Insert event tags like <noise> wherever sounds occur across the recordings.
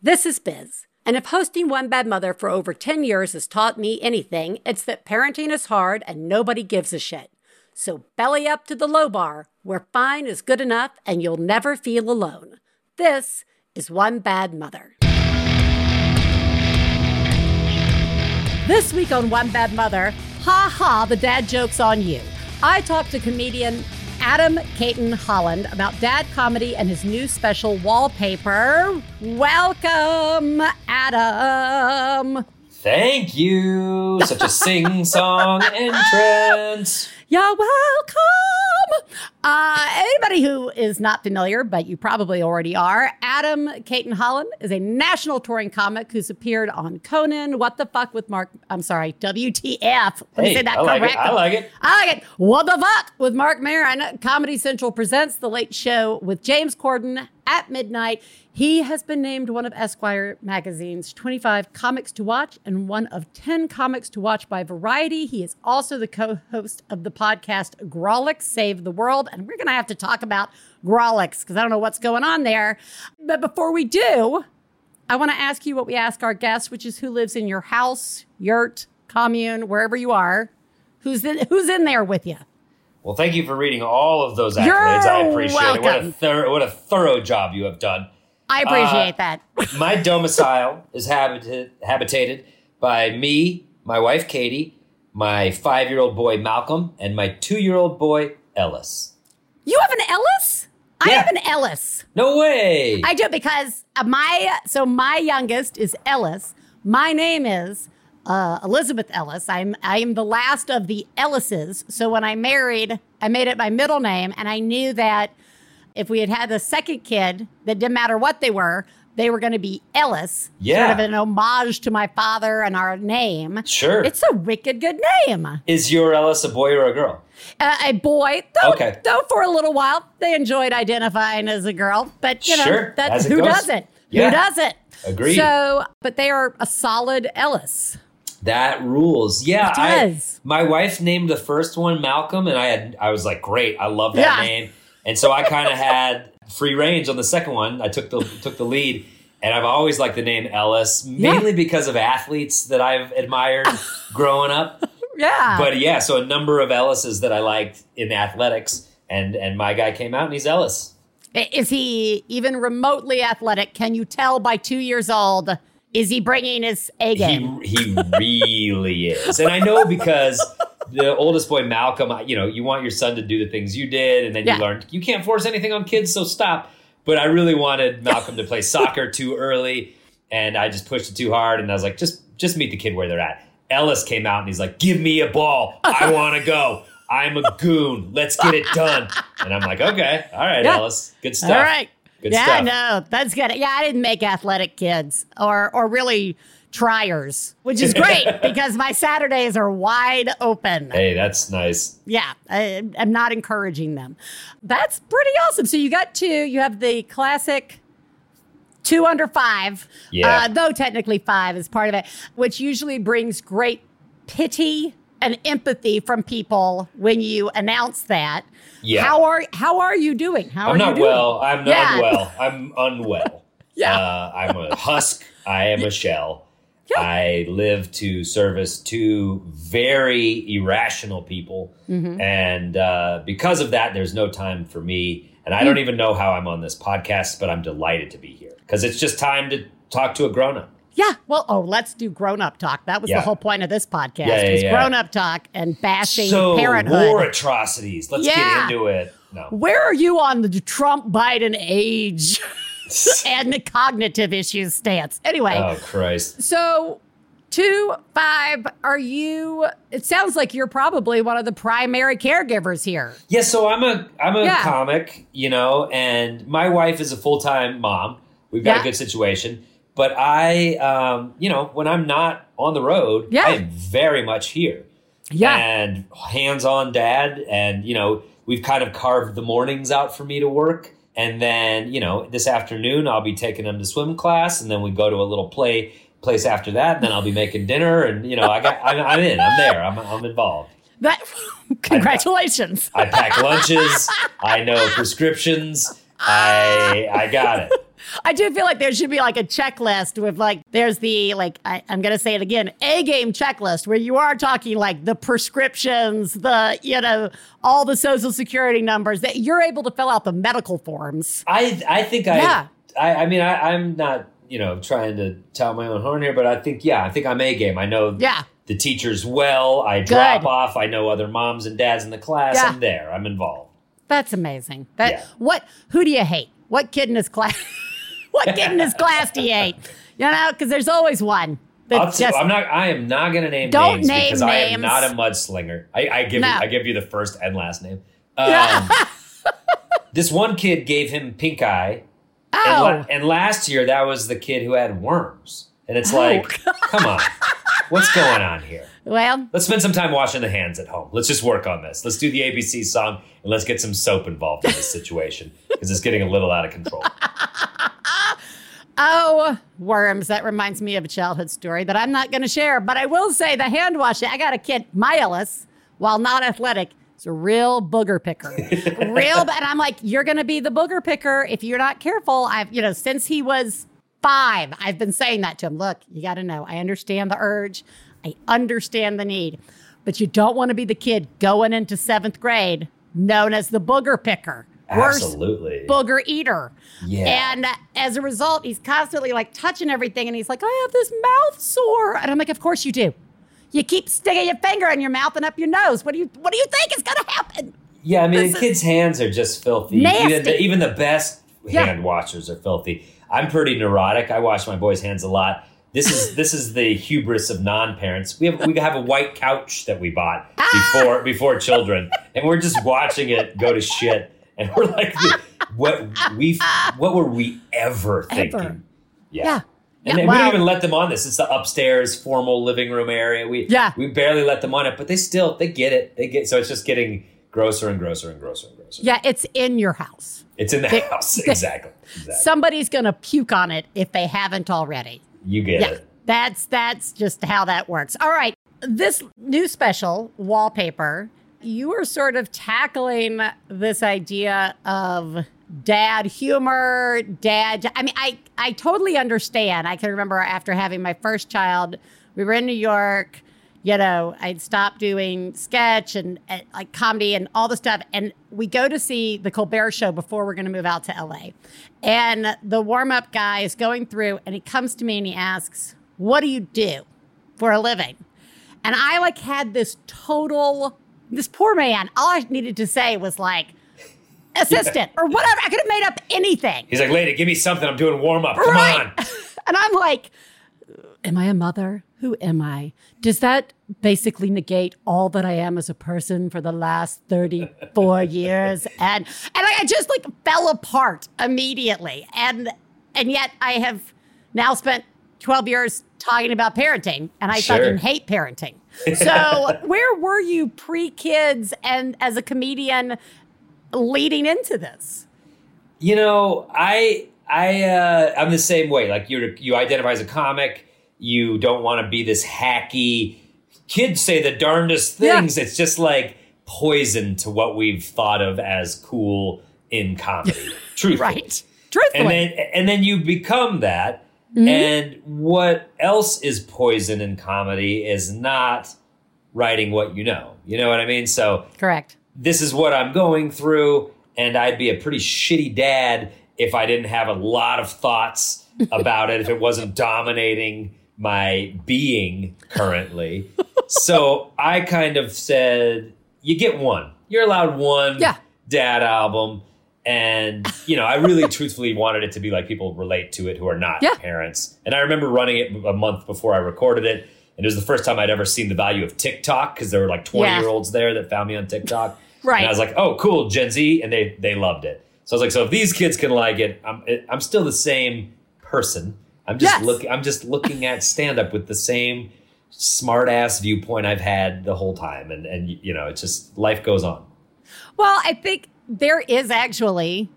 This is Biz. And if hosting One Bad Mother for over 10 years has taught me anything, it's that parenting is hard and nobody gives a shit. So belly up to the low bar, where fine is good enough and you'll never feel alone. This is One Bad Mother. This week on One Bad Mother, ha ha, the dad joke's on you. I talked to comedian Adam Cayton Holland about dad comedy and his new special wallpaper. Welcome, Adam. Thank you. Such a sing song <laughs> entrance. You're welcome. Uh, anybody who is not familiar, but you probably already are, Adam Cayton Holland is a national touring comic who's appeared on Conan, What the Fuck with Marc, I'm sorry, WTF. Let me Hey, say that I like it. I like it. I like it. What the fuck with Marc Maron? Comedy Central presents The Late Show with James Corden at midnight. He has been named one of Esquire magazine's 25 comics to watch and one of 10 comics to watch by Variety. He is also the co-host of the podcast Grawlix Save the World, and we're going to have to talk about Grawlix because I don't know what's going on there. But before we do, I want to ask you what we ask our guests, which is who lives in your house, yurt, commune, wherever you are. Who's in, who's in there with you? Well, thank you for reading all of those accolades. You're I appreciate it. What a, thor- what a thorough job you have done. I appreciate Uh, that. <laughs> My domicile is habita- habitated by me, my wife Katie, my five year old boy Malcolm, and my two year old boy Ellis. You have an Ellis? I have an Ellis. No way! I do because uh, my so my youngest is Ellis. My name is uh, Elizabeth Ellis. I'm I am the last of the Ellises. So when I married, I made it my middle name, and I knew that if we had had the second kid, that didn't matter what they were, they were going to be Ellis. Yeah. sort of an homage to my father and our name. sure. It's a wicked good name. is your Ellis a boy or a girl? Uh, a boy, though, Okay. though for a little while they enjoyed identifying as a girl, but you know Sure, that's who goes. doesn't. Yeah. Who doesn't? Agreed. So, but they are a solid Ellis. That rules. Yeah, It I, does. my wife named the first one Malcolm, and I had I was like, great, I love that Yeah. name, and so I kind of <laughs> had free range on the second one. I took the took the lead, and I've always liked the name Ellis, mainly because of athletes that I've admired <laughs> growing up. Yeah. But yeah, so a number of Ellises that I liked in athletics, and and my guy came out, and he's Ellis. Is he even remotely athletic? Can you tell by two years old? Is he bringing his A game? He he really is, and I know because <laughs> the oldest boy Malcolm. You know, you want your son to do the things you did, and then Yeah. you learned you can't force anything on kids, so stop. But I really wanted Malcolm to play <laughs> soccer too early, and I just pushed it too hard, and I was like, just just meet the kid where they're at. Ellis came out and he's like, "Give me a ball. I <laughs> want to go. I'm a goon. Let's get it done." And I'm like, "Okay, all right, Yeah. Ellis, good stuff." All right. Good stuff. yeah, stuff. no, that's good. Yeah, I didn't make athletic kids or or really triers, which is <laughs> great because my Saturdays are wide open. Hey, that's nice. Yeah, I, I'm not encouraging them. That's pretty awesome. So you got two. You have the classic two under five, Yeah. uh, though technically five is part of it, which usually brings great pity and empathy from people when you announce that. Yeah. How are how are you doing? How I'm are not you doing? well. I'm not Yeah. unwell. I'm unwell. <laughs> Yeah. Uh, I'm a husk. I am a shell. Yeah. I live to service two very irrational people. Mm-hmm. And uh, because of that, there's no time for me. And I Mm. don't even know how I'm on this podcast, but I'm delighted to be here because it's just time to talk to a grown up. Yeah. Well, oh, let's do grown up talk. That was the whole point of this podcast. Yeah, yeah, was yeah. grown up talk and bashing So, parenthood. war atrocities. Let's Yeah. get into it. No. Where are you on the Trump Biden age <laughs> <laughs> and the cognitive issues stance? Anyway, Oh, Christ. so two, five, are you? It sounds like you're probably one of the primary caregivers here. Yeah, so I'm a I'm a Yeah. comic, you know, and my wife is a full time mom. We've got Yeah. a good situation, but I, um, you know, when I'm not on the road, Yeah. I am very much here. Yeah. and hands on dad, and you know, we've kind of carved the mornings out for me to work, and then you know, this afternoon I'll be taking them to swim class, and then we go to a little play place after that, and then I'll be making dinner, and you know, I got I'm, I'm in, I'm there, I'm I'm involved. That <laughs> congratulations. I pack lunches. I know prescriptions. I I got it. I do feel like there should be like a checklist with like there's the like I, I'm gonna say it again a game checklist where you are talking like the prescriptions, the you know all the social security numbers that you're able to fill out the medical forms. I I think I Yeah. I, I mean I, I'm not you know trying to tell my own horn here, but I think yeah I think I'm a game. I know Yeah. the teachers well. I drop Good. off. I know other moms and dads in the class. Yeah. I'm there. I'm involved. That's amazing. That Yeah. what? Who do you hate? What kid in his <laughs> class? What kid in his class do you hate? You know, because there's always one that's just I'm not. I am not going to name Don't names name because I am not a mudslinger. I, I give No. you, I give you the first and last name. <laughs> Um, this one kid gave him pink eye, and, oh la- and last year that was the kid who had worms. And it's Oh. like, come on, what's going on here? well. Let's spend some time washing the hands at home. Let's just work on this. Let's do the ABC song and let's get some soap involved in this situation because it's getting a little out of control. <laughs> Oh, worms. That reminds me of a childhood story that I'm not going to share, but I will say the hand washing. I got a kid, my Ellis, while not athletic, is a real booger picker. <laughs> real, and I'm like, you're going to be the booger picker if you're not careful. I've, you know, since he was five, I've been saying that to him. Look, you got to know, I understand the urge, I understand the need, but you don't want to be the kid going into seventh grade known as the booger picker. Worst Absolutely. booger eater. Yeah. And as a result, he's constantly like touching everything and he's like, I have this mouth sore. And I'm like, Of course you do. You keep sticking your finger in your mouth and up your nose. What do you what do you think is gonna happen? Yeah, I mean, This the kids' hands are just filthy. Nasty. Even the, even the best Yeah. hand washers are filthy. I'm pretty neurotic. I wash my boys' hands a lot. This is <laughs> this is the hubris of non-parents. We have we have a white couch that we bought Ah! before before children, and we're just watching it go to shit. And we're like, what we what were we ever thinking? Ever. Yeah. Yeah. And Yeah, then we wow. don't even let them on this. It's the upstairs formal living room area. We Yeah. we barely let them on it, but they still they get it. They get so it's just getting grosser and grosser and grosser and grosser. Yeah, it's in your house. It's in the They- house. they- Exactly. exactly. Somebody's gonna puke on it if they haven't already. you get Yeah. it. That's that's just how that works. All right. This new special, wallpaper, you are sort of tackling this idea of dad humor, dad I mean I I totally understand. I can remember after having my first child, we were in New York, you know, I'd stopped doing sketch and, and like comedy and all the stuff. And we go to see the Colbert Show before we're going to move out to LA. And the warm up guy is going through and he comes to me and he asks, What do you do for a living? And I like had this total, this poor man, all I needed to say was like, assistant or whatever. I could have made up anything. He's like, lady, give me something. I'm doing warm up. Come Right. on. <laughs> And I'm like, Am I a mother? Who am I? Does that basically negate all that I am as a person for the last 34 <laughs> years? And and I just like fell apart immediately. And and yet I have now spent 12 years talking about parenting and I Sure. fucking hate parenting. <laughs> So where were you pre-kids and as a comedian leading into this? You know, I I uh, I'm the same way. Like you you identify as a comic. You don't want to be this hacky. Kids say the darndest Yeah. things. It's just like poison to what we've thought of as cool in comedy. <laughs> Truthfully. Right. Truthfully. and then and then you become that Mm-hmm. and what else is poison in comedy is not writing what you know you know what i mean so Correct. this is what i'm going through and i'd be a pretty shitty dad if i didn't have a lot of thoughts <laughs> about it if it wasn't dominating my being currently <laughs> so i kind of said you get one you're allowed one Yeah. dad album and you know i really truthfully wanted it to be like people relate to it who are not Yeah. parents and i remember running it a month before i recorded it and it was the first time i'd ever seen the value of tiktok because there were like 20 Yeah. year olds there that found me on tiktok Right. and i was like oh cool gen z and they they loved it so i was like so if these kids can like it i'm, it, I'm still the same person i'm just Yes. looking i'm just looking at stand up with the same smart ass viewpoint i've had the whole time and and you know it's just life goes on Well, I think there is actually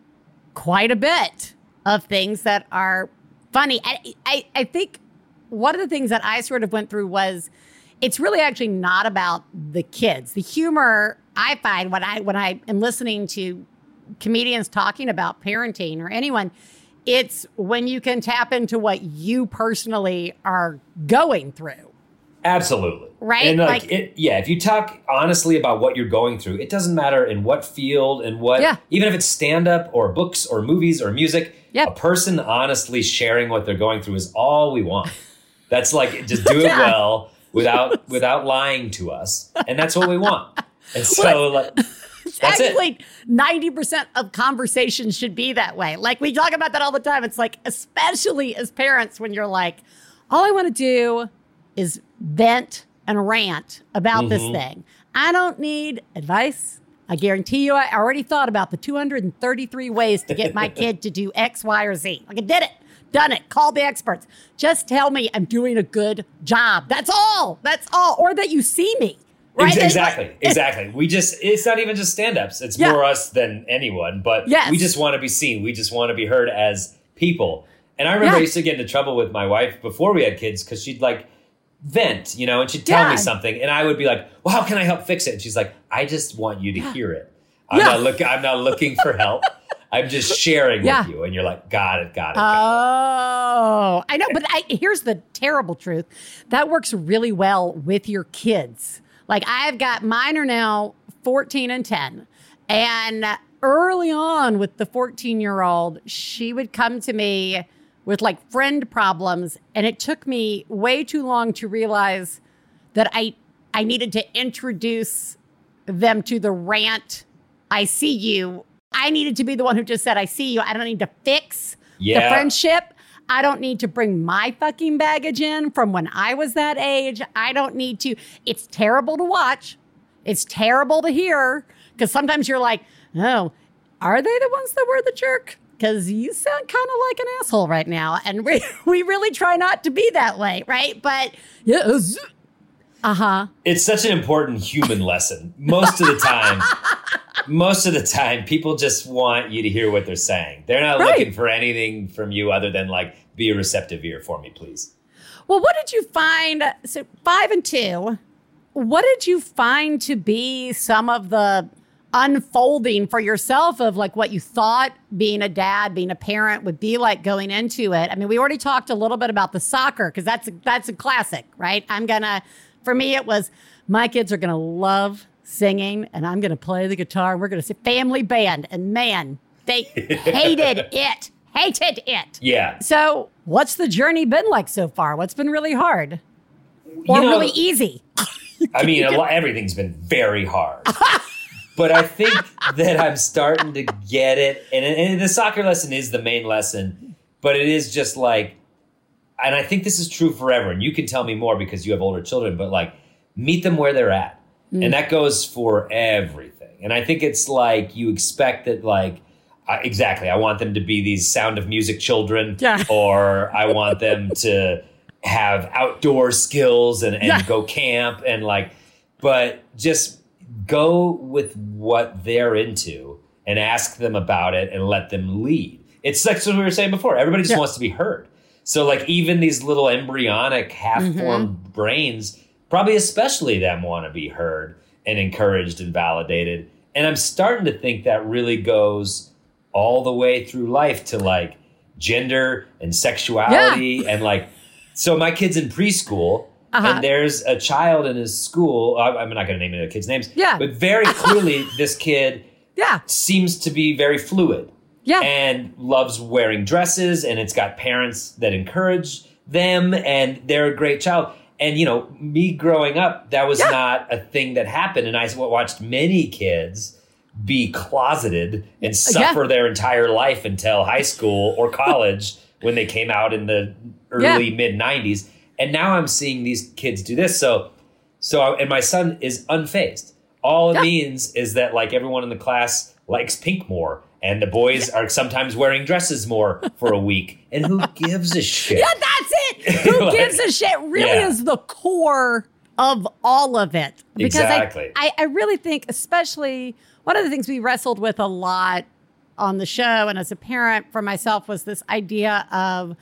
quite a bit of things that are funny. I, I, I think one of the things that I sort of went through was it's really actually not about the kids. The humor I find when I when I am listening to comedians talking about parenting or anyone, It's when you can tap into what you personally are going through. Absolutely. Right? And like, Like- it, yeah, if you talk honestly about what you're going through, it doesn't matter in what field and what, Yeah. even if it's stand up or books or movies or music, Yep. a person honestly sharing what they're going through is all we want. That's like, just do it <laughs> Yeah. well without, without lying to us. And that's what we want. And <laughs> so like, <laughs> that's it. Actually, 90% of conversations should be that way. Like we talk about that all the time. It's like, especially as parents, when you're like, all I want to do is vent and rant about this Mm-hmm. thing. I don't need advice. I guarantee you, I already thought about the 233 ways to get my <laughs> kid to do X, Y, or Z. Like I did it, done it, called the experts. Just tell me I'm doing a good job. That's all. That's all. Or that you see me. Right? Exactly, exactly. We just, it's not even just stand ups. It's Yeah. more us than anyone, but Yes. we just want to be seen. We just want to be heard as people. And I remember Yeah. I used to get into trouble with my wife before we had kids because she'd like vent, you know, and she'd tell Yeah. me something and I would be like, well, how can I help fix it? And she's like, I just want you to hear it. I'm Yeah. not looking, I'm not looking for help. I'm just <laughs> sharing Yeah. with you. And you're like, got it, got it. got Oh, I know, but I, here's the terrible truth. That works really well with your kids. Like I've got mine are now 14 and 10. And early on with the 14 year old, she would come to me with like friend problems. And it took me way too long to realize that I, I needed to introduce them to the rant. I see you. I needed to be the one who just said, I see you. I don't need to fix the friendship. I don't need to bring my fucking baggage in from when I was that age. I don't need to. It's terrible to watch. It's terrible to hear because sometimes you're like, oh, are they the ones that were the jerk? Because you sound kind of like an asshole right now. And we, <laughs> we really try not to be that way, right? But yes. Uh huh. it's such an important human lesson. Most of the time, <laughs> most of the time, people just want you to hear what they're saying. They're not Right. looking for anything from you other than like, be a receptive ear for me, please. Well, what did you find? So, five and two, what did you find to be some of the unfolding for yourself of like what you thought being a dad, being a parent would be like going into it? I mean, we already talked a little bit about the soccer because that's a, that's a classic, right? I'm gonna, for me, it was my kids are gonna love singing and I'm gonna play the guitar and we're gonna say family band. And man, they <laughs> hated it, hated it. Yeah. So, what's the journey been like so far? What's been really hard or You know, really easy? I mean, <laughs> a lot, everything's been very hard. <laughs> but I think that I'm starting to get it. And, and the soccer lesson is the main lesson, but it is just like, and I think this is true forever. And you can tell me more because you have older children, but like, meet them where they're at. And mm. that goes for everything. And I think it's like you expect that, like, I, exactly, I want them to be these sound of music children, Yeah. <laughs> or I want them to have outdoor skills and, and Yeah. go camp and like, but just go with what they're into and ask them about it and let them lead. It's like what we were saying before. Everybody just Yeah. wants to be heard. So like even these little embryonic half-formed mm-hmm. brains, probably especially them want to be heard and encouraged and validated. And I'm starting to think that really goes all the way through life to like gender and sexuality and like so my kid's in preschool Uh-huh. and there's a child in his school i'm not going to name any of the kids names Yeah. but very <laughs> clearly this kid Yeah. seems to be very fluid Yeah. and loves wearing dresses and it's got parents that encourage them and they're a great child and you know me growing up that was Yeah. not a thing that happened and i watched many kids be closeted and suffer their entire life until high school or college <laughs> when they came out in the early mid 90s and now i'm seeing these kids do this so so and my son is unfazed all it Yeah. means is that like everyone in the class likes pink more and the boys are sometimes wearing dresses more for a week and who <laughs> gives a shit Yeah, that's it. Who <laughs> Like- gives a shit really Yeah. is the core of all of it. Because Exactly. I, I, I really think, especially one of the things we wrestled with a lot on the show and as a parent for myself was this idea of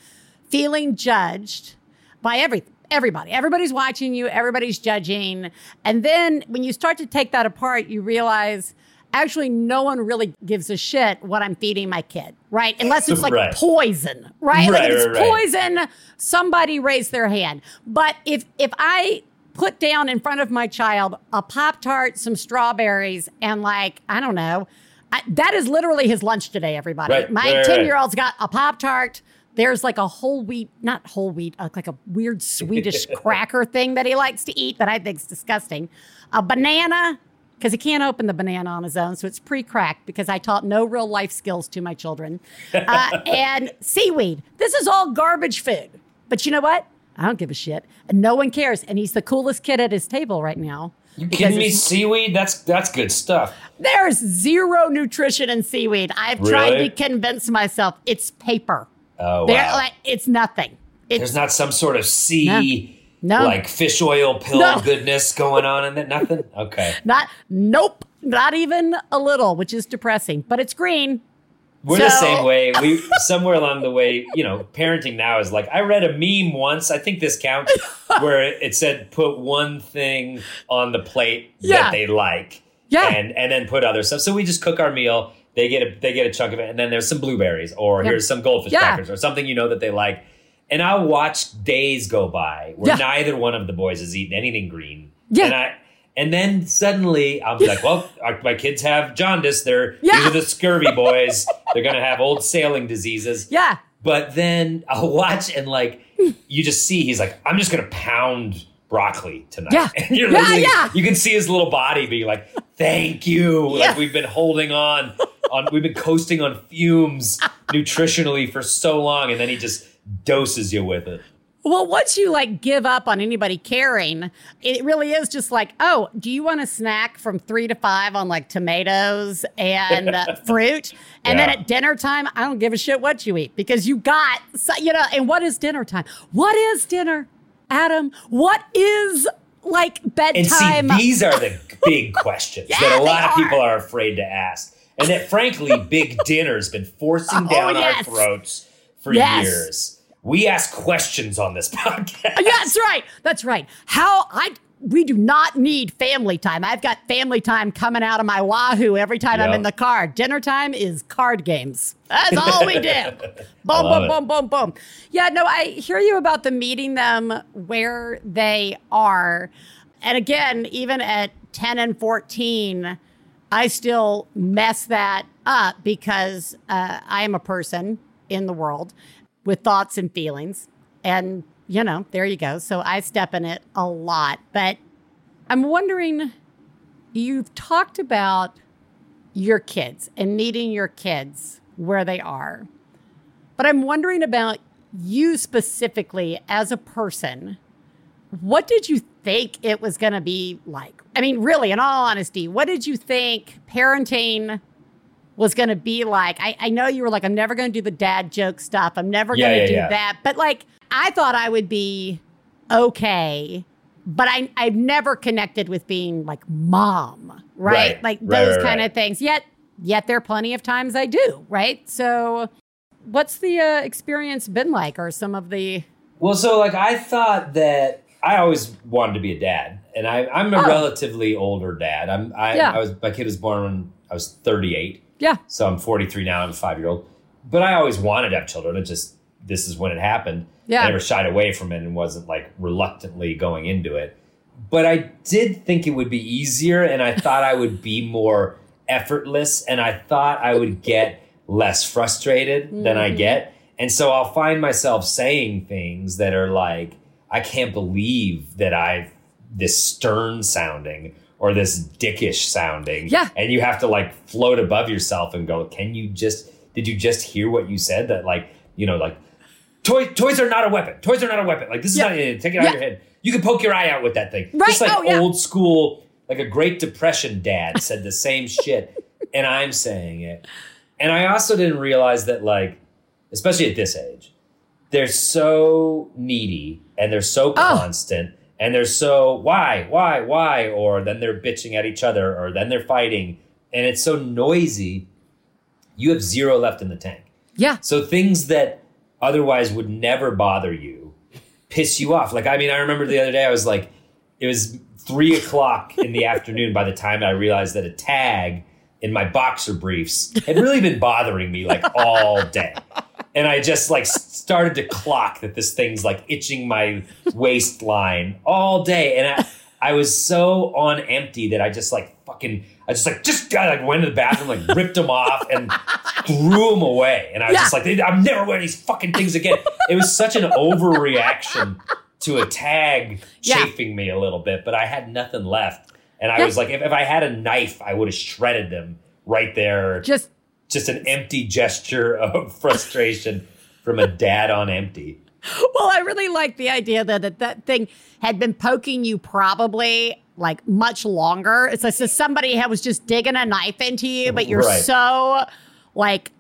feeling judged by every everybody. Everybody's watching you, everybody's judging. And then when you start to take that apart, you realize actually no one really gives a shit what I'm feeding my kid, right? Unless it's like Right. poison, right? like if it's right, right. poison, somebody raise their hand. But if if I put down in front of my child a pop tart, some strawberries, and like I don't know, I, that is literally his lunch today. Everybody, Right, my right, right, ten year old's got a pop tart. There's like a whole wheat, not whole wheat, uh, like a weird Swedish <laughs> cracker thing that he likes to eat that I think's disgusting. A banana, because he can't open the banana on his own, so it's pre-cracked because I taught no real life skills to my children. Uh, <laughs> and seaweed. This is all garbage food. But you know what? I don't give a shit, and no one cares. And he's the coolest kid at his table right now. You kidding me? Seaweed? That's that's good stuff. There's zero nutrition in seaweed. I've tried to convince myself it's paper. Oh There, wow. like it's nothing. It's There's not some sort of sea No. like fish oil pill No. goodness going on in that. Nothing. Okay. not. Nope. Not even a little, which is depressing. But it's green. We're the same way. We <laughs> somewhere along the way, you know, parenting now is like I read a meme once. I think this counts, <laughs> where it said put one thing on the plate Yeah. that they like, Yeah. and and then put other stuff. So we just cook our meal. They get a they get a chunk of it, and then there's some blueberries, or Yeah. here's some goldfish Yeah. crackers, or something you know that they like. And I'll watch days go by where Yeah. neither one of the boys has eaten anything green. Yeah. And I and then suddenly I'm like, well, our, my kids have jaundice. They're these are the scurvy boys. They're gonna have old sailing diseases. Yeah. But then I'll watch and like you just see he's like, I'm just gonna pound broccoli tonight. Yeah. <laughs> And you're Yeah, yeah. you can see his little body being like, thank you. Yeah. Like we've been holding on on we've been coasting on fumes nutritionally for so long, and then he just doses you with it. Well, once you like give up on anybody caring, it really is just like, oh, do you want a snack from three to five on like tomatoes and uh, <laughs> fruit? And then at dinner time, I don't give a shit what you eat because you got, you know, and what is dinner time? What is dinner, Adam? What is like And bedtime? see, these are the <laughs> big questions Yeah, that a lot of people are afraid to ask. And that, frankly, Big Dinner's been forcing <laughs> Oh, down yes. our throats for Yes. years. We ask questions on this <laughs> podcast. Yeah, that's right. That's right. How I we do not need family time. I've got family time coming out of my Wahoo every time I'm in the car. Dinner time is card games. That's all we do. <laughs> boom, boom, it. boom, boom, boom. Yeah, no, I hear you about the meeting them where they are. And again, even at 10 and 14, I still mess that up because uh, I am a person in the world with thoughts and feelings. And, you know, there you go. So I step in it a lot. But I'm wondering you've talked about your kids and meeting your kids where they are. But I'm wondering about you specifically as a person. What did you think it was going to be like? I mean, really, in all honesty, what did you think parenting was going to be like? I, I know you were like, I'm never going to do the dad joke stuff. I'm never Yeah, going to yeah, do yeah. that. But like, I thought I would be okay. But I, I've never connected with being like mom, right? Right, Like right, those right, kind right. of things. Yet, yet there are plenty of times I do, right? So, what's the uh, experience been like, or some of the? Well, so like I thought that I always wanted to be a dad, and I, I'm a Oh. relatively older dad. I'm I, Yeah. I was my kid was born when I was 38, Yeah, so I'm 43 now. I'm a five year old, but I always wanted to have children. It just this is when it happened. Yeah. I never shied away from it and wasn't like reluctantly going into it. But I did think it would be easier, and I thought I would be more effortless, and I thought I would get less frustrated than I Mhm. get. And so I'll find myself saying things that are like, I can't believe that I've this stern sounding or this dickish sounding. Yeah. And you have to like float above yourself and go, can you just, did you just hear what you said? That like, you know, like, toy, toys are not a weapon. Toys are not a weapon. Like, this is Yeah. not, eh, take it out Yeah. of your head. You can poke your eye out with that thing. Right. Just like Oh, yeah. old school, like a Great Depression dad <laughs> said the same shit. And I'm saying it. And I also didn't realize that, like, especially at this age, they're so needy and they're so Oh. constant and they're so why, why, why, or then they're bitching at each other or then they're fighting and it's so noisy. You have zero left in the tank. yeah, So things that otherwise would never bother you piss you off. Like, I mean, I remember the other day I was like, it was three o'clock in the afternoon by the time I realized that a tag in my boxer briefs had really been bothering me like all day. And I just like started to clock that this thing's like itching my waistline all day. And I, I was so on empty that I just like fucking, I just like, just got like went to the bathroom, like ripped them off and threw them away. And I was Yeah. just like, I'm never wearing these fucking things again. It was such an overreaction to a tag Yeah. chafing me a little bit, but I had nothing left. And I Yeah. was like, if, if I had a knife, I would have shredded them right there. Just Just an empty gesture of <laughs> frustration from a dad on empty. well, I really like the idea that that, that thing had been poking you probably like much longer. It's as if somebody had, was just digging a knife into you, but you're Right. so like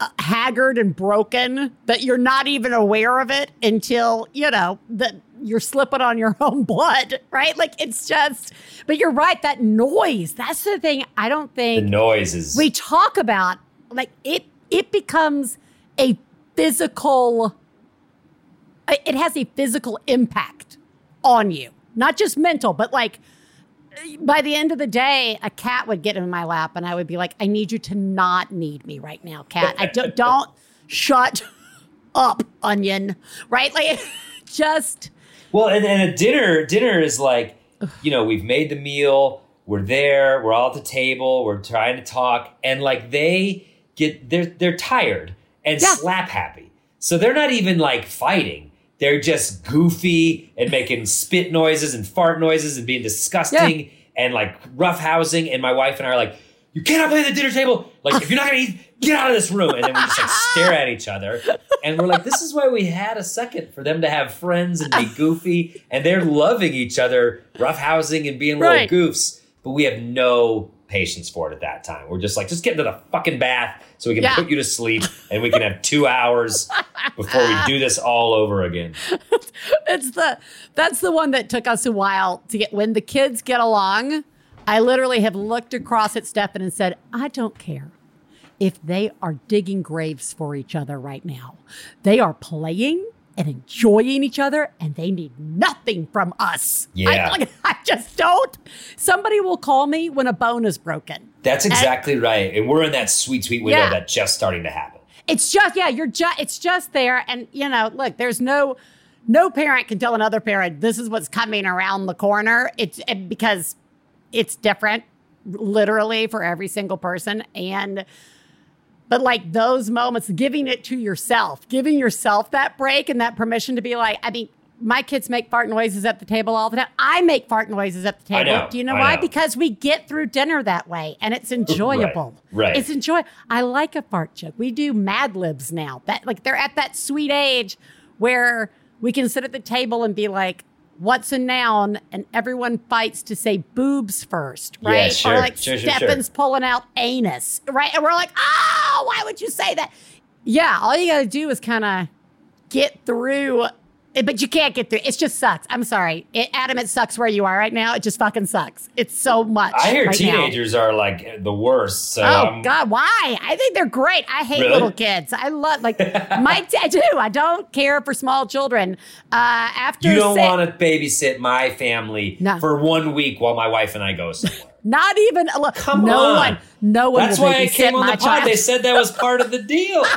uh, haggard and broken that you're not even aware of it until you know that you're slipping on your <laughs> own blood, right? Like it's just. But you're right. That noise. That's the thing. I don't think The noise is we talk about like it it becomes a physical it has a physical impact on you. Not just mental but like by the end of the day a cat would get in my lap and i would be like i need you to not need me right now cat. I don't don't shut up onion right? Like <laughs> just Well, and, and a dinner, dinner is like, you know, we've made the meal, we're there, we're all at the table, we're trying to talk, and like they get they're they're tired and Yeah. slap happy. So they're not even like fighting. They're just goofy and making spit noises and fart noises and being disgusting and like roughhousing. And my wife and I are like, you cannot play at the dinner table. Like, if you're not gonna eat, get out of this room. And then we just like <laughs> stare at each other. And we're like, this is why we had a second for them to have friends and be goofy. And they're loving each other, roughhousing and being Right. little goofs. But we have no patience for it at that time. We're just like, just get into the fucking bath so we can Yeah. put you to sleep and we can have two hours before we do this all over again. it's the that's the one that took us a while to get when the kids get along i literally have looked across at stefan and said i don't care if they are digging graves for each other right now they are playing and enjoying each other and they need nothing from us Yeah. I, <laughs> like, I just don't somebody will call me when a bone is broken That's exactly right. And we're in that sweet, sweet window Yeah. that's just starting to happen. It's just yeah, you're just it's just there, and you know, look, there's no no parent can tell another parent this is what's coming around the corner. It's it- because it's different, literally for every single person, and but like those moments, giving it to yourself, giving yourself that break and that permission to be like, I mean. My kids make fart noises at the table all the time. I make fart noises at the table. know, Do you know I why? know. Because we get through dinner that way and it's enjoyable. right. It's enjoy. I like a fart joke. We do Mad Libs now. That like they're at that sweet age where we can sit at the table and be like, "What's a noun?" and everyone fights to say boobs first, Yeah, right? sure, or like sure, sure, sure. Pulling out anus, right? And we're like, "Oh, why would you say that?" Yeah, all you got to do is kind of get through. But you can't get through. It just sucks. I'm sorry, it, Adam. It sucks where you are right now. It just fucking sucks. It's so much. I hear right now. teenagers are like the worst. So Oh I'm- God, why? I think they're great. I hate Really? little kids. I love like <laughs> my I do. I don't care for small children. Uh, after you don't want to babysit my family No. for one week while my wife and I go somewhere. <laughs> not even look, Come no on. one, no one. That's why I came on the pod. child. They said that was part of the deal. <laughs>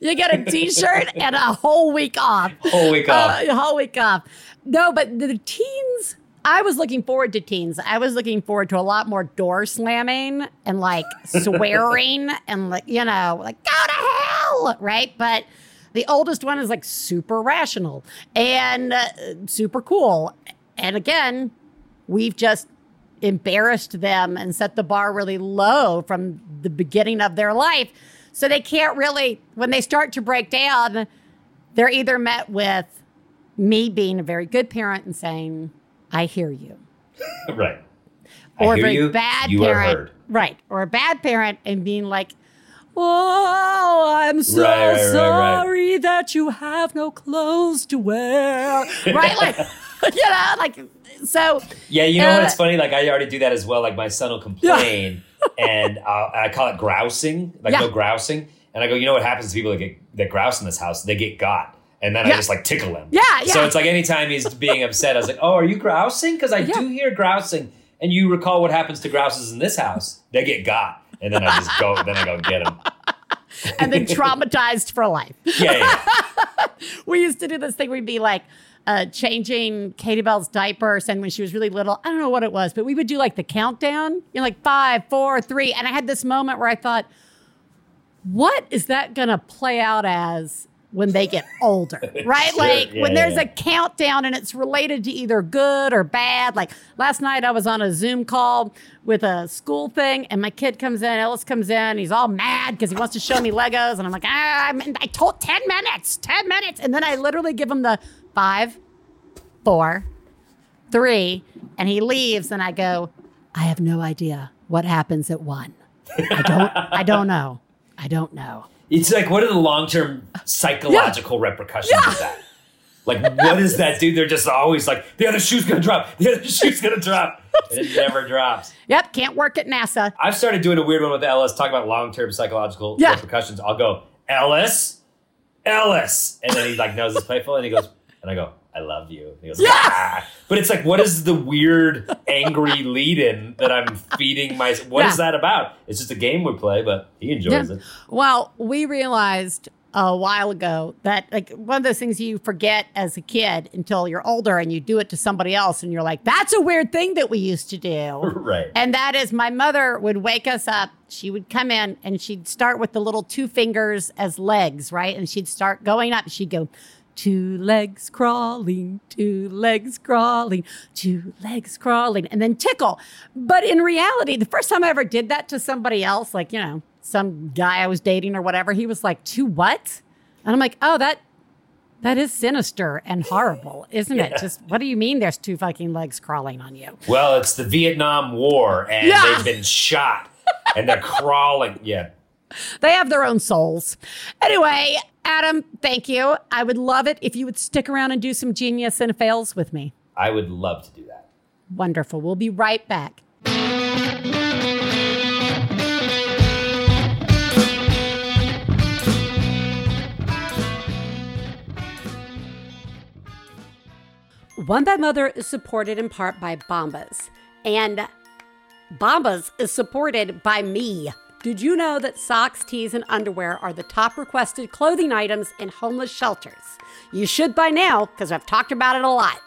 you get a T-shirt <laughs> and a whole week off. Whole week off. Uh, a whole week off. No, but the teens. I was looking forward to teens. I was looking forward to a lot more door slamming and like <laughs> swearing and like you know like go to hell, right? But the oldest one is like super rational and uh, super cool. And again, we've just embarrassed them and set the bar really low from the beginning of their life. So they can't really, when they start to break down, they're either met with me being a very good parent and saying, I hear you. <laughs> right. I Or a very you. bad you are parent. Right. Or a bad parent and being like, Oh, I'm so Right, right, right, right. sorry that you have no clothes to wear. <laughs> right? Like, <laughs> you know, like, so. Yeah, you know Uh, what's funny? Like I already do that as well. Like my son will complain, and uh, I call it grousing. Like Yeah. no grousing, and I go, you know what happens to people that get that grouse in this house? They get got, and then I just like tickle him. Yeah, yeah. So it's like anytime he's being upset, I was like, oh, are you grousing? Because I Yeah. do hear grousing, and you recall what happens to grouses in this house? They get got. and then I just go. Then I go get him. and then traumatized for life. Yeah, yeah. <laughs> we used to do this thing. We'd be like uh, changing Katie Bell's diapers, and when she was really little, I don't know what it was, but we would do like the countdown. You know, like five, four, three, and I had this moment where I thought, what is that going to play out as when they get older, <laughs> right? Sure. Like Yeah, when there's yeah. a countdown and it's related to either good or bad. Like last night, I was on a Zoom call with a school thing, and my kid comes in, Ellis comes in, he's all mad because he wants to show me Legos, and I'm like, ah, I'm in- I told 10 minutes, 10 minutes. And then I literally give him the five, four, three, and he leaves, and I go, I have no idea what happens at one. I don't, I don't know. I don't know. It's like, what are the long term psychological repercussions of that? Like, what does that do? They're just always like, the other shoe's gonna drop, the other shoe's gonna drop. And it never drops. Yep, can't work at NASA. I've started doing a weird one with Ellis, talking about long term psychological Yeah. repercussions. I'll go, Ellis, Ellis. And then he like knows it's playful and he goes, and I go, I love you. And he goes, Yeah. "Ah." But it's like, what is the weird, angry lead in that I'm feeding my. What is Yeah. that about? It's just a game we play, but he enjoys Yeah. it. Well, we realized a while ago that like one of those things you forget as a kid until you're older and you do it to somebody else and you're like, that's a weird thing that we used to do. <laughs> Right. And that is my mother would wake us up. She would come in and she'd start with the little two fingers as legs, right? And she'd start going up. She'd go, two legs crawling, two legs crawling, two legs crawling, and then tickle. But in reality, the first time I ever did that to somebody else, like, you know, some guy I was dating or whatever, he was like, two what? And I'm like, oh, that that is sinister and horrible, isn't it? Just what do you mean there's two fucking legs crawling on you? Well, it's the Vietnam War and Yeah. they've been shot and they're crawling. Yeah. They have their own souls. Anyway, Adam, thank you. I would love it if you would stick around and do some genius and fails with me. I would love to do that. Wonderful. We'll be right back. One Bad Mother is supported in part by Bombas. And Bombas is supported by me. Did you know that socks, tees, and underwear are the top requested clothing items in homeless shelters? You should by now, because I've talked about it a lot.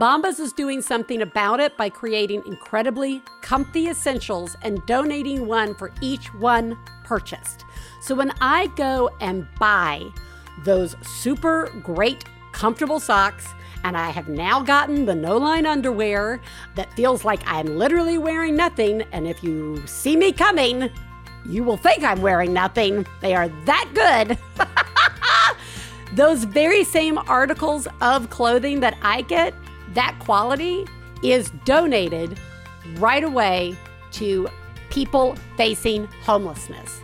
Bombas is doing something about it by creating incredibly comfy essentials and donating one for each one purchased. So when I go and buy those super great, comfortable socks, and I have now gotten the no line underwear that feels like I'm literally wearing nothing. And if you see me coming, you will think I'm wearing nothing. They are that good. <laughs> Those very same articles of clothing that I get, that quality is donated right away to people facing homelessness.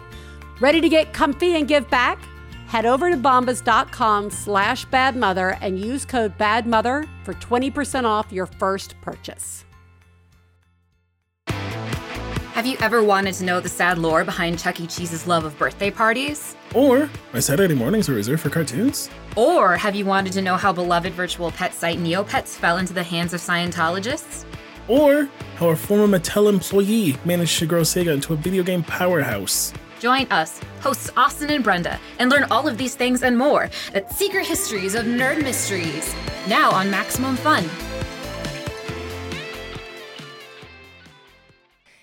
Ready to get comfy and give back? Head over to bombas.com slash badmother and use code badmother for 20% off your first purchase. Have you ever wanted to know the sad lore behind Chuck E. Cheese's love of birthday parties? Or my Saturday mornings are reserved for cartoons. Or have you wanted to know how beloved virtual pet site Neopets fell into the hands of Scientologists? Or how a former Mattel employee managed to grow Sega into a video game powerhouse. Join us, hosts Austin and Brenda, and learn all of these things and more at Secret Histories of Nerd Mysteries, now on Maximum Fun.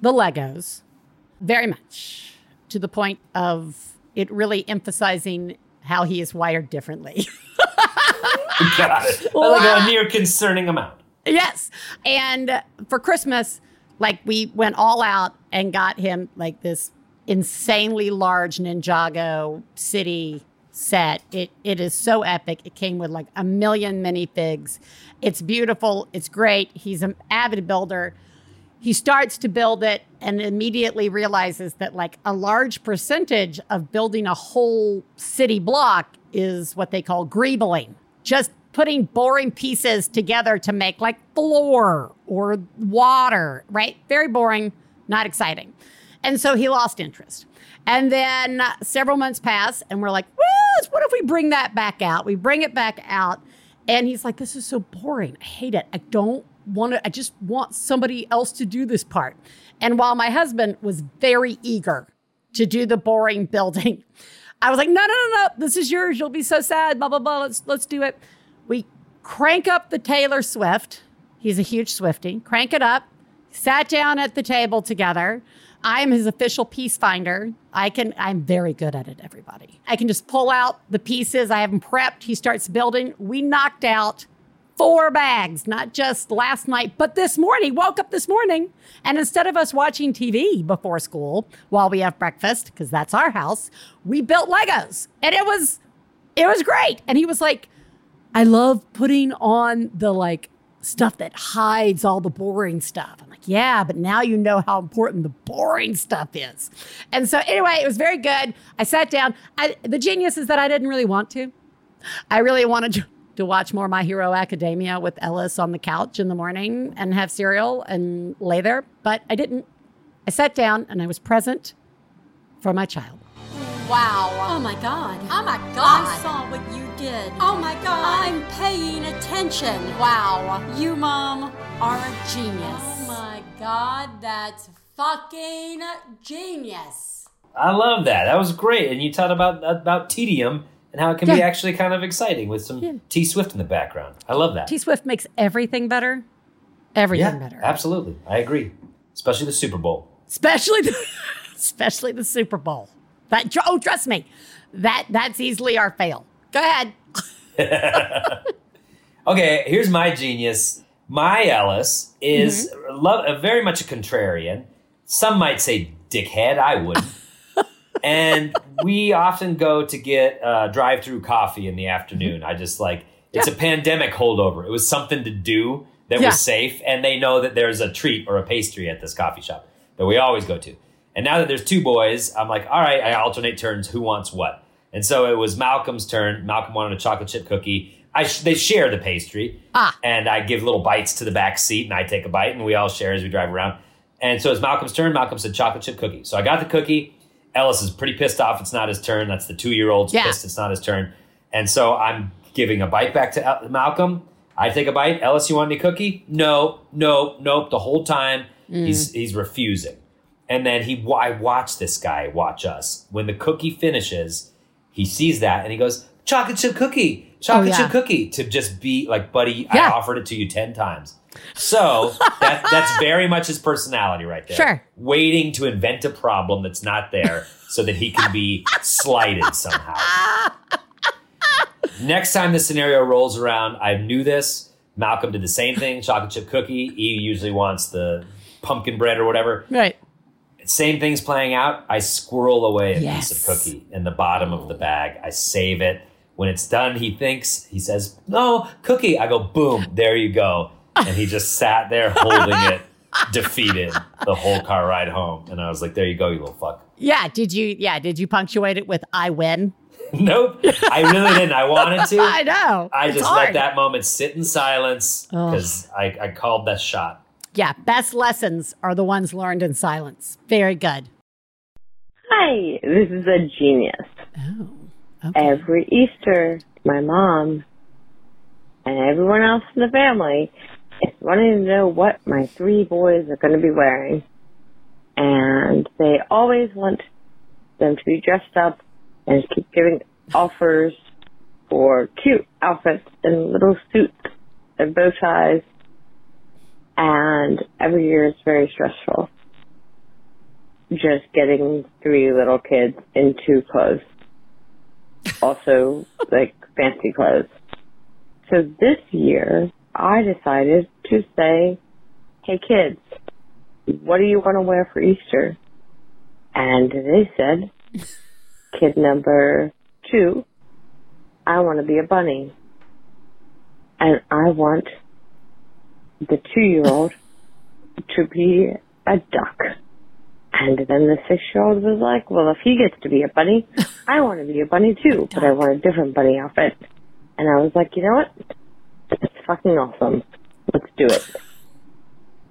the Legos very much to the point of it really emphasizing how he is wired differently. <laughs> Got it. <laughs> Like a near concerning amount. yes. And for Christmas, like we went all out and got him like this insanely large Ninjago city set. It it is so epic. It came with like a million minifigs. It's beautiful. It's great. He's an avid builder. He starts to build it and immediately realizes that like a large percentage of building a whole city block is what they call greebling. Just putting boring pieces together to make like floor or water right? Very boring not exciting. And so he lost interest. And then uh, several months pass and we're like what if we bring that back out? We bring it back out and he's like this is so boring. I hate it. I don't want to, I just want somebody else to do this part. And while my husband was very eager to do the boring <laughs> building, I was like, no, no, no, no, this is yours. You'll be so sad. Blah, blah, blah. Let's, let's do it. We crank up the Taylor Swift. He's a huge Swifty. Crank it up. Sat down at the table together. I am his official piece finder. I can, I'm very good at it, everybody. I can just pull out the pieces. I have them prepped. He starts building. We knocked out four bags, not just last night, but this morning. Woke up this morning, and instead of us watching TV before school while we have breakfast, because that's our house, we built Legos, and it was it was great. And he was like, "I love putting on the like." Stuff that hides all the boring stuff. I'm like, yeah, but now you know how important the boring stuff is. And so, anyway, it was very good. I sat down. I, the genius is that I didn't really want to. I really wanted to to watch more My Hero Academia with Ellis on the couch in the morning and have cereal and lay there, but I didn't. I sat down and I was present for my child. Wow. Oh my God. Oh my God. I saw what you did. Oh my God. I'm paying attention. Wow. You, Mom, are a genius. Oh my God. That's fucking genius. I love that. That was great. And you talked about about tedium and how it can be actually kind of exciting with some Yeah. T Swift in the background. I love that. T Swift makes everything better. Everything yeah, better. absolutely. I agree. Especially the Super Bowl. Especially the, <laughs> especially the Super Bowl. That oh, trust me, that that's easily our fail. Go ahead. <laughs> Okay, here's my genius. My Ellis is Mm-hmm. lo- uh, very much a contrarian. Some might say dickhead. I wouldn't. And we often go to get uh, drive-through coffee in the afternoon. I just like it's Yeah. a pandemic holdover. It was something to do that Yeah. was safe, and they know that there's a treat or a pastry at this coffee shop that we always go to. And now that there's two boys, I'm like, all right, I alternate turns. Who wants what? And so it was Malcolm's turn. Malcolm wanted a chocolate chip cookie. I sh- they share the pastry, Ah. and I give little bites to the back seat, and I take a bite, and we all share as we drive around. And so it's Malcolm's turn. Malcolm said chocolate chip cookie. So I got the cookie. Ellis is pretty pissed off. It's not his turn. That's the two year old's Yeah. pissed. It's not his turn. And so I'm giving a bite back to El- Malcolm. I take a bite. Ellis, you want any cookie? No, no, nope. The whole time mm. he's he's refusing. And then he, I watch this guy watch us. When the cookie finishes, he sees that and he goes, "Chocolate chip cookie, chocolate Oh, yeah. chip cookie." To just be like, buddy, Yeah. I offered it to you ten times. So that that's very much his personality right there. Sure. waiting to invent a problem that's not there, so that he can be slighted somehow. Next time the scenario rolls around, I knew this. Malcolm did the same thing, chocolate chip cookie. He usually wants the pumpkin bread or whatever. Right. Same thing's playing out. I squirrel away a Yes. piece of cookie in the bottom of the bag. I save it. When it's done, he thinks, he says, No, cookie. I go, boom, there you go. And he just sat there holding it, defeated the whole car ride home. And I was like, There you go, you little fuck. Yeah. Did you? Yeah. Did you punctuate it with "I win"? <laughs> nope. I really didn't. I wanted to. <laughs> I know. I It's just hard. let that moment sit in silence because I, I called that shot. Yeah. Best lessons are the ones learned in silence. Very good. Hi, this is a genius. Oh. Okay. Every Easter, my mom and everyone else in the family is wanting to know what my three boys are going to be wearing. And they always want them to be dressed up and keep giving offers for cute outfits and little suits and bow ties. And every year it's very stressful. Just getting three little kids into clothes also like fancy clothes. So this year, I decided to say, "Hey kids, what do you want to wear for Easter?" And they said, <laughs> "Kid number two, I want to be a bunny, and I want the two-year-old to be a duck. And then the six year old was like, well, if he gets to be a bunny, I want to be a bunny too, but I <laughs> want a different bunny outfit. And I was like, you know what? That's fucking awesome. Let's do it.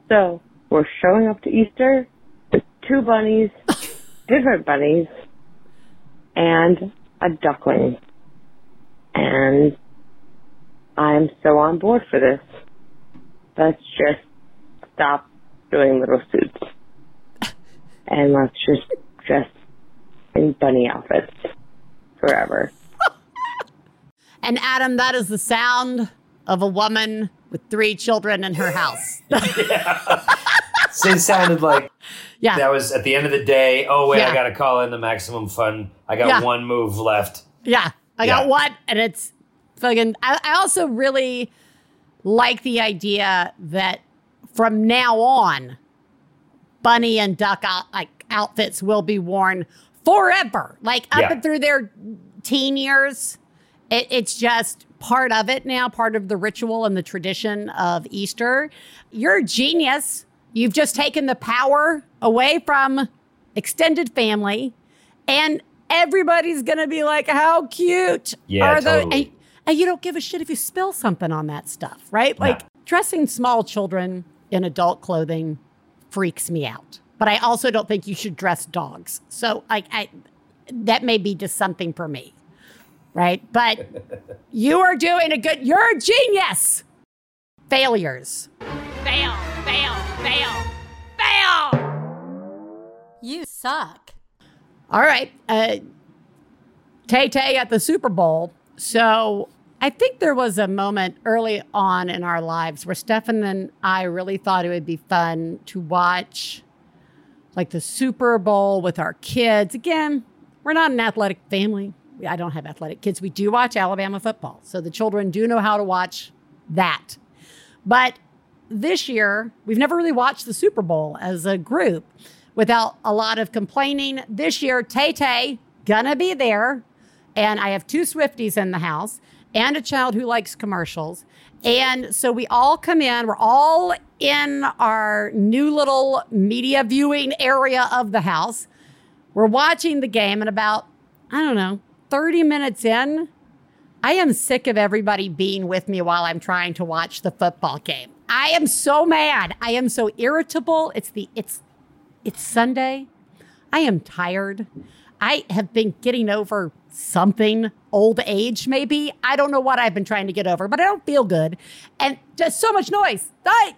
So we're showing up to Easter with two bunnies, <laughs> different bunnies, and a duckling. And I'm so on board for this. Let's just stop doing little suits. <laughs> And let's just dress in bunny outfits forever. <laughs> And Adam, that is the sound of a woman with three children in her house. <laughs> So it sounded like yeah. that was at the end of the day. Oh wait, Yeah. I got to call in the maximum fun. I got Yeah. one move left. Yeah, I Yeah. got one, and it's fucking. I, I also really like the idea that from now on, bunny and duck out, like outfits will be worn forever, like up and through their teen years. It, it's just part of it now, part of the ritual and the tradition of Easter. You're a genius. You've just taken the power away from extended family, and everybody's gonna be like, "How cute Yeah, are those?" And, and you don't give a shit if you spill something on that stuff, right? Like dressing small children in adult clothing freaks me out. But I also don't think you should dress dogs. So like I that may be just something for me. Right? But you are doing a good you're a genius. Failures. Fail, fail, fail, fail! You suck. All right. Uh Tay Tay at the Super Bowl. So I think there was a moment early on in our lives where Stefan and I really thought it would be fun to watch like the Super Bowl with our kids. Again, we're not an athletic family. I don't have athletic kids. We do watch Alabama football. So the children do know how to watch that. But this year, we've never really watched the Super Bowl as a group without a lot of complaining. This year, Tay Tay gonna be there, and I have two Swifties in the house and a child who likes commercials. And so we all come in, we're all in our new little media viewing area of the house. We're watching the game, and about, I don't know, 30 minutes in, I am sick of everybody being with me while I'm trying to watch the football game. I am so mad. I am so irritable. It's the it's it's Sunday. I am tired. I have been getting over something, old age maybe. I don't know what I've been trying to get over, but I don't feel good. And just so much noise. That,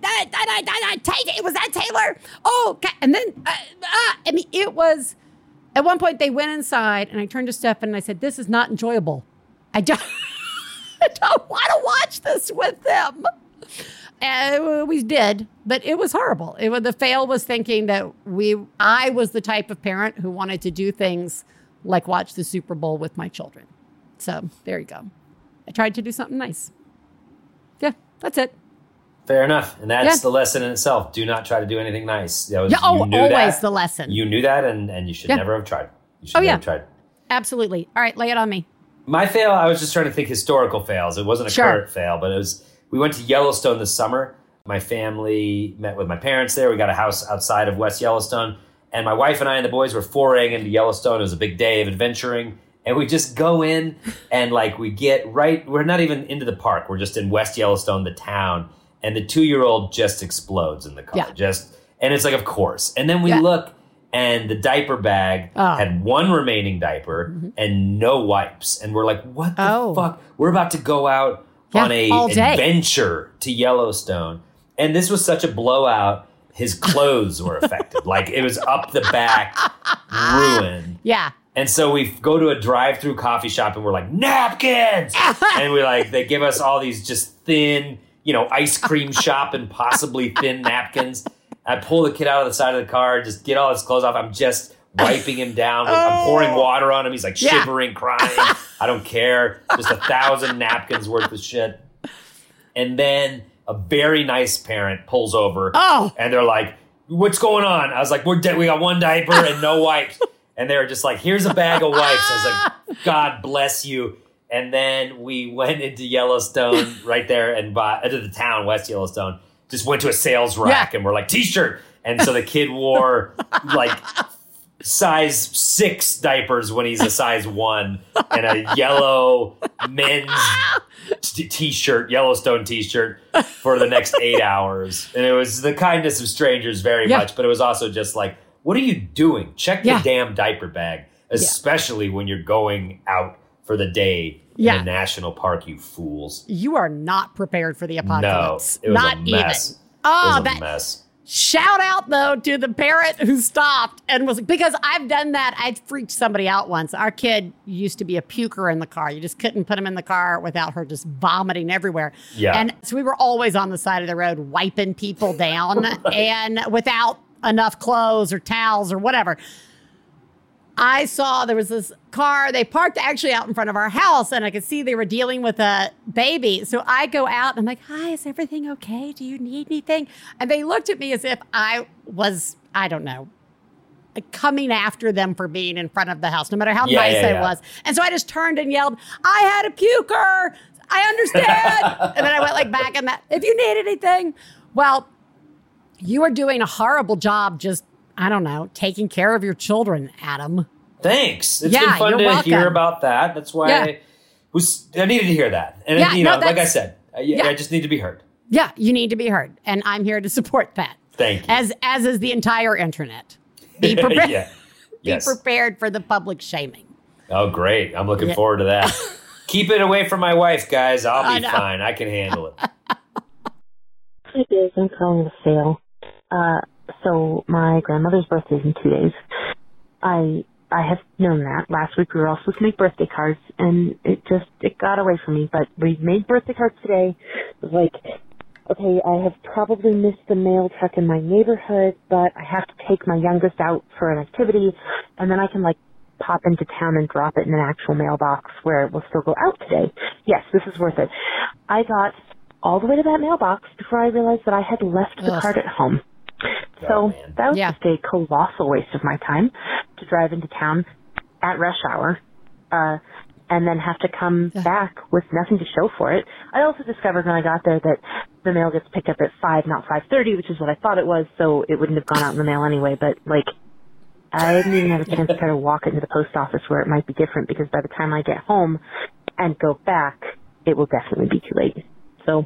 Tay- was that Taylor? Oh, okay. and then uh, uh, I mean, it was. At one point, they went inside, and I turned to Stefan and I said, "This is not enjoyable. I don't, <laughs> I don't want to watch this with them." And we did, but it was horrible. It was the fail was thinking that we, I was the type of parent who wanted to do things like watch the Super Bowl with my children. So there you go. I tried to do something nice. Yeah, that's it. Fair enough, and that's Yeah. the lesson in itself. Do not try to do anything nice. That was, Yeah, oh, you knew always that. the lesson. You knew that, and, and you should Yeah. never have tried. You should Oh, never yeah. have tried. Absolutely. All right, lay it on me. My fail, I was just trying to think historical fails. It wasn't a Sure. current fail, but it was. We went to Yellowstone this summer. My family met with my parents there. We got a house outside of West Yellowstone, and my wife and I and the boys were foraying into Yellowstone. It was a big day of adventuring, and we just go in and like we get right. We're not even into the park. We're just in West Yellowstone, the town, and the two-year-old just explodes in the car. Yeah. Just and it's like, of course. And then we Yeah. look, and the diaper bag Oh. Mm-hmm. had one remaining diaper and no wipes. And we're like, what the Oh. fuck? We're about to go out Yeah, on a adventure to Yellowstone. And this was such a blowout. His clothes were affected. like it was up the back, <laughs> ruined. Yeah. And so we go to a drive-through coffee shop and we're like, napkins! <laughs> and we like, they give us all these just thin, you know, ice cream <laughs> shop and possibly thin napkins. I pull the kid out of the side of the car, just get all his clothes off. I'm just wiping him down. I'm pouring oh. water on him. He's like Oh. Yeah. shivering, crying. I don't care. Just a thousand <laughs> napkins worth of shit. And then a very nice parent pulls over Oh. and they're like, "What's going on?" I was like, "We're dead. We got one diaper and no wipes." And they were just like, "Here's a bag of wipes." I was like, <laughs> "God bless you." And then we <laughs> went into Yellowstone right there and bought into the town, West Yellowstone, just went to a sales rack Yeah. and we're like t-shirt, and so the kid wore <laughs> like size six diapers when he's a size one, and a yellow men's <laughs> t- t-shirt, Yellowstone t-shirt for the next eight hours, and it was the kindness of strangers very Yeah. much, but it was also just like, what are you doing? Check Yeah. the damn diaper bag, especially when you're going out for the day Yeah. in a national park, you fools. You are not prepared for the No, apocalypse. it was not a mess. even. Oh, was a that mess. shout out though to the parent who stopped and was because I've done that. I freaked somebody out once. Our kid used to be a puker in the car. You just couldn't put him in the car without her just vomiting everywhere. Yeah. And so we were always on the side of the road wiping people down <laughs> and without enough clothes or towels or whatever. I saw there was this car, they parked actually out in front of our house, and I could see they were dealing with a baby. So I go out and I'm like, Hi, is everything okay? Do you need anything? And they looked at me as if I was, I don't know, coming after them for being in front of the house, no matter how Yeah, nice yeah, I yeah. was. And so I just turned and yelled, I had a puker. I understand. <laughs> and then I went like back and that, if you need anything, well, you are doing a horrible job just, I don't know, taking care of your children, Adam. Thanks. It's Yeah, been fun you're to welcome. hear about that. That's why Yeah. I was I needed to hear that. And Yeah, you no, like I said, I, yeah. I just need to be heard. Yeah, you need to be heard. And I'm here to support that. Thank you. As as is the entire internet. Be <laughs> prepared. yeah. <laughs> Be Yes. prepared for the public shaming. Oh, great. I'm looking Yeah. forward to that. <laughs> Keep it away from my wife, guys. I'll be know. fine. I can handle it. Hi, Biz. I'm calling to fail. Uh, so my grandmother's birthday is in two days. I I have known that. Last week we were all supposed to make birthday cards, and it just it got away from me. But we made birthday cards today. It was like, okay, I have probably missed the mail truck in my neighborhood, but I have to take my youngest out for an activity, and then I can like pop into town and drop it in an actual mailbox where it will still go out today. Yes, this is worth it. I got all the way to that mailbox before I realized that I had left the Ugh. card at home. Oh, So man. that was Yeah. just a colossal waste of my time to drive into town at rush hour, uh, and then have to come Yeah. back with nothing to show for it. I also discovered when I got there that the mail gets picked up at five, not five thirty, which is what I thought it was. So it wouldn't have gone out in the mail anyway. But like, I didn't even have a chance to try to walk into the post office where it might be different because by the time I get home and go back, it will definitely be too late. So,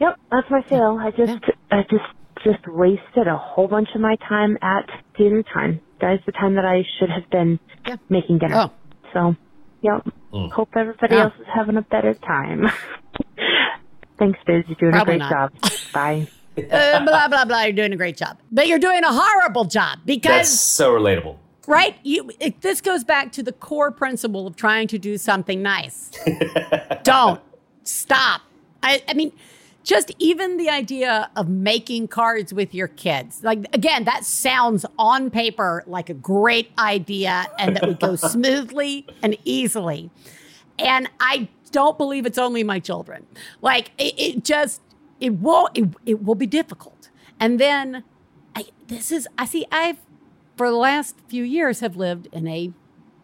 yep, that's my fail. I just, I just, just wasted a whole bunch of my time at dinner time. That is the time that I should have been Yeah. making dinner. Oh. So, yep. Mm. Hope everybody Oh. else is having a better time. <laughs> Thanks, Biz. You're doing Probably a great not. job. Bye. <laughs> Uh, blah blah blah. You're doing a great job, but you're doing a horrible job because That's so relatable. right. You it, this goes back to the core principle of trying to do something nice. <laughs> Don't stop. I, I mean, just even the idea of making cards with your kids. Like again, that sounds on paper like a great idea, and that would go <laughs> smoothly and easily. And I don't believe it's only my children. Like it, it just it will it, it will be difficult. And then I this is I see I've for the last few years have lived in a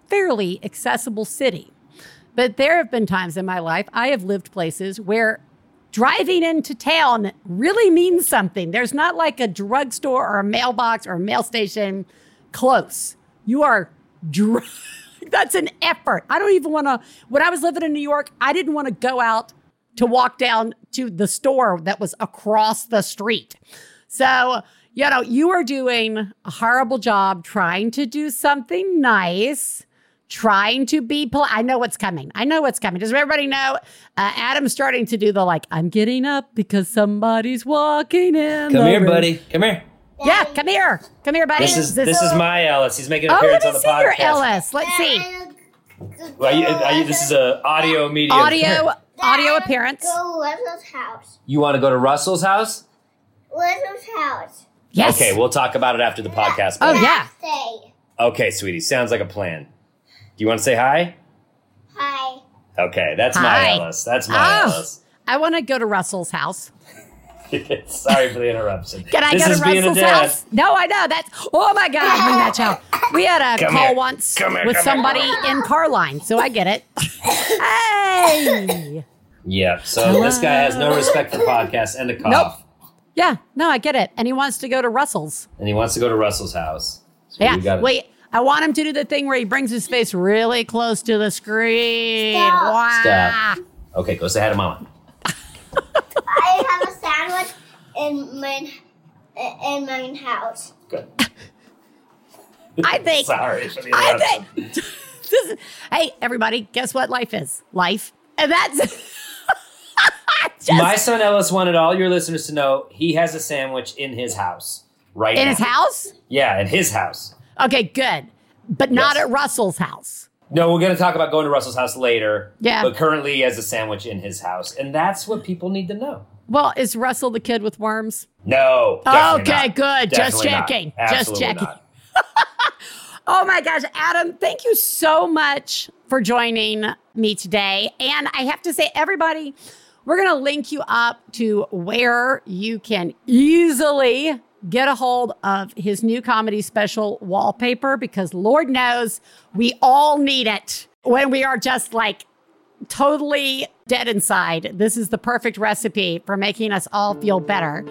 fairly accessible city. But there have been times in my life I have lived places where driving into town really means something. There's not like a drugstore or a mailbox or a mail station close. You are dri- <laughs> that's an effort. I don't even want to when I was living in New York, I didn't want to go out to walk down to the store that was across the street. So, you know, you are doing a horrible job trying to do something nice, trying to be polite. I know what's coming. I know what's coming. Does everybody know? Uh, Adam's starting to do the like, I'm getting up because somebody's walking in. Come the here, room." buddy. Come here. Yeah, come here. Come here, buddy. This is this is my Ellis. He's making an Oh, appearance let on me the see podcast. your Ellis. Let's see. Well, you- you- this is a audio medium. Audio, audio appearance. Go to Russell's house. You want to go to Russell's house? Russell's house. Yes. Okay, we'll talk about it after the podcast. Oh, yeah. Okay, sweetie. Sounds like a plan. Do you want to say hi? hi. Okay, that's my Hi. Ellis. That's my Oh. Ellis. I want to go to Russell's house. <laughs> Sorry for the interruption. Can I this go to a Russell's house? No, I know. That's oh my god, bring that child. We had a Come call here. once Come here, with come here. somebody in Carline, so I get it. <laughs> hey. Yeah. So this guy has no respect for podcasts and a cough. Nope. Yeah, no, I get it. And he wants to go to Russell's. And he wants to go to Russell's house. So Yeah. gotta- Wait, I want him to do the thing where he brings his face really close to the screen. Stop. Wow. Stop. Okay, go say hi to mama. I have a sandwich in my in my house. Good. I <laughs> think. Sorry. I think. <laughs> this is, hey, everybody, guess what life is? Life. And that's. <laughs> Just My son Ellis wanted all your listeners to know he has a sandwich in his house right in now. his house? Yeah, in his house. Okay, good. But not Yes. at Russell's house. No, we're going to talk about going to Russell's house later. Yeah. But currently he has a sandwich in his house. And that's what people need to know. Well, is Russell the kid with worms? No. Okay, not. good. Just Definitely not. checking. Just checking. <laughs> Oh my gosh, Adam, thank you so much for joining me today. And I have to say, everybody, we're going to link you up to where you can easily get a hold of his new comedy special wallpaper because Lord knows we all need it when we are just like totally dead inside. This is the perfect recipe for making us all feel better.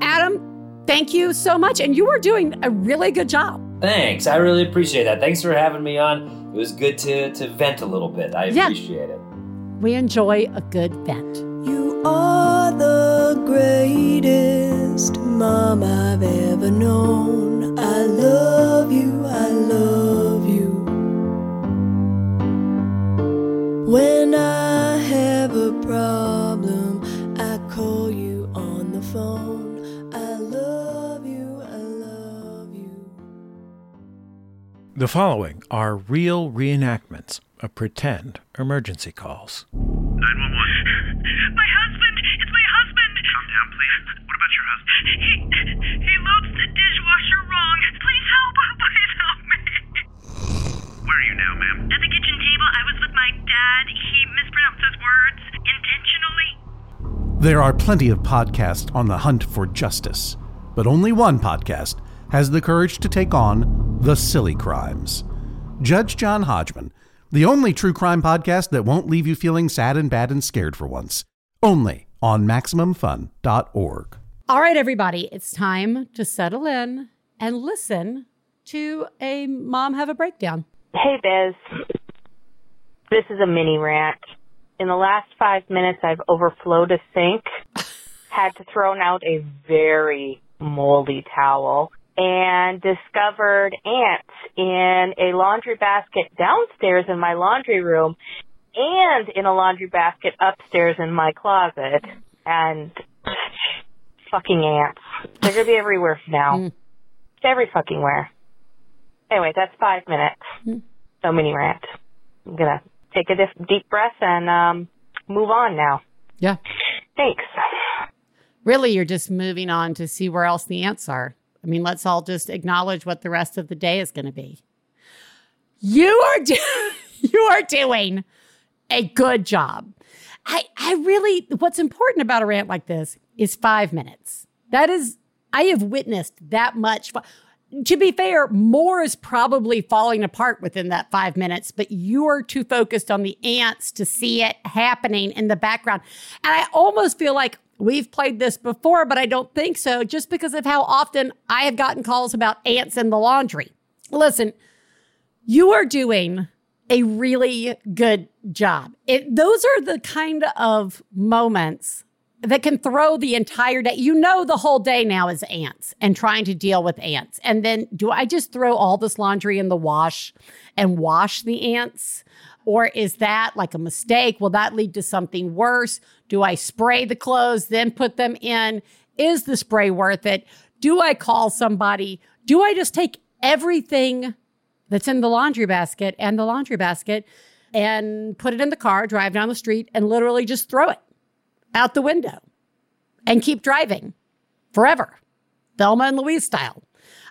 Adam, thank you so much. And you are doing a really good job. Thanks. I really appreciate that. Thanks for having me on. It was good to, to vent a little bit. I Yeah. appreciate it. We enjoy a good vent. You are the greatest mom I've ever known. I love you, I love you. When I have a problem, I call you on the phone. I love you, I love you. The following are real reenactments of pretend emergency calls. 911. What about your husband? He he loads the dishwasher wrong. Please help! <laughs> Please help me! Where are you now, ma'am? At the kitchen table. I was with my dad. He mispronounces words intentionally. There are plenty of podcasts on the hunt for justice, but only one podcast has the courage to take on the silly crimes. Judge John Hodgman, the only true crime podcast that won't leave you feeling sad and bad and scared for once. Only on MaximumFun.org. All right, everybody, it's time to settle in and listen to a mom have a breakdown. Hey, Biz. This is a mini rant. In the last five minutes, I've overflowed a sink, <laughs> had to throw out a very moldy towel, and discovered ants in a laundry basket downstairs in my laundry room and in a laundry basket upstairs in my closet. And fucking ants. They're gonna be everywhere now. Every fucking where. Anyway, that's five minutes. So many rant. I'm gonna take a dif- deep breath and um, move on now. Yeah. Thanks. Really, you're just moving on to see where else the ants are. I mean, let's all just acknowledge what the rest of the day is going to be. You are <laughs> do- you are doing a good job. I I really what's important about a rant like this is 5 minutes. That is I have witnessed that much to be fair, more is probably falling apart within that five minutes, but you are too focused on the ants to see it happening in the background. And I almost feel like we've played this before, but I don't think so, just because of how often I have gotten calls about ants in the laundry. Listen, you are doing a really good job. It, those are the kind of moments that can throw the entire day. You know, the whole day now is ants and trying to deal with ants. And then do I just throw all this laundry in the wash and wash the ants? Or is that like a mistake? Will that lead to something worse? Do I spray the clothes, then put them in? Is the spray worth it? Do I call somebody? Do I just take everything that's in the laundry basket and the laundry basket and put it in the car, drive down the street, and literally just throw it out the window and keep driving forever, Thelma and Louise style.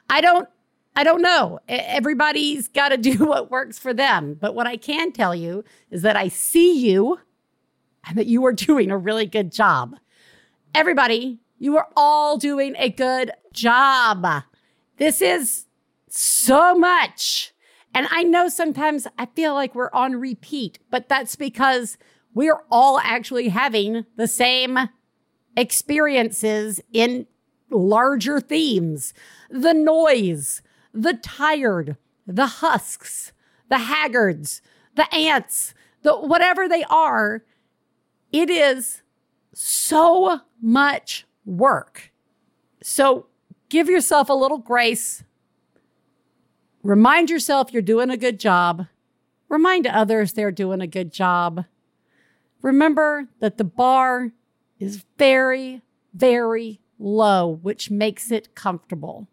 I don't, I don't know. Everybody's got to <laughs> do what works for them. But what I can tell you is that I see you and that you are doing a really good job. Everybody, you are all doing a good job. This is so much. And I know sometimes I feel like we're on repeat, but that's because we're all actually having the same experiences in larger themes the noise, the tired, the husks, the haggards, the ants, the whatever they are. It is so much work. So give yourself a little grace. Remind yourself you're doing a good job. Remind others they're doing a good job. Remember that the bar is very, very low, which makes it comfortable.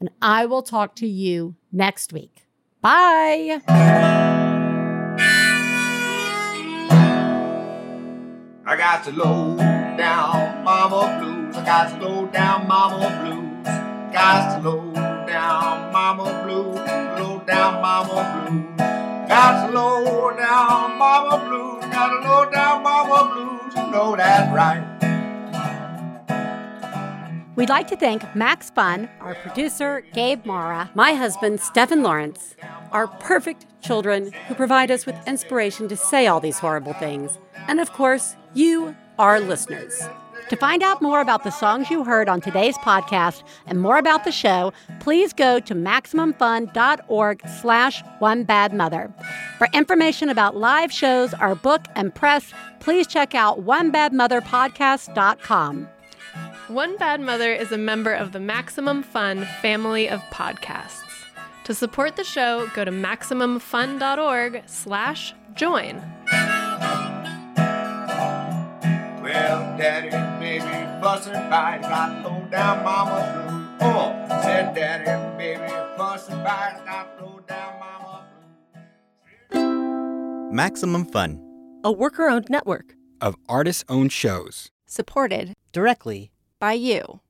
And I will talk to you next week. Bye. I got to low down mama blues. I got to low down mama blues. Got to low down mama blues. Low down mama blues. Got low down mama blues. Got low down mama. You know that's right. We'd like to thank Max Fun, our producer, Gabe Mara, my husband, Stephen Lawrence, our perfect children who provide us with inspiration to say all these horrible things, and of course, you, our listeners. To find out more about the songs you heard on today's podcast and more about the show, please go to MaximumFun.org slash One Bad Mother. For information about live shows, our book, and press, please check out OneBadMotherPodcast.com. One Bad Mother is a member of the Maximum Fun family of podcasts. To support the show, go to MaximumFun.org slash join. Well, daddy and baby fussing fight. Got low down mama blues. Oh, said daddy and baby fussing fight. Got low down mama Maximum Fun a worker owned network of artist owned shows. supported directly by you.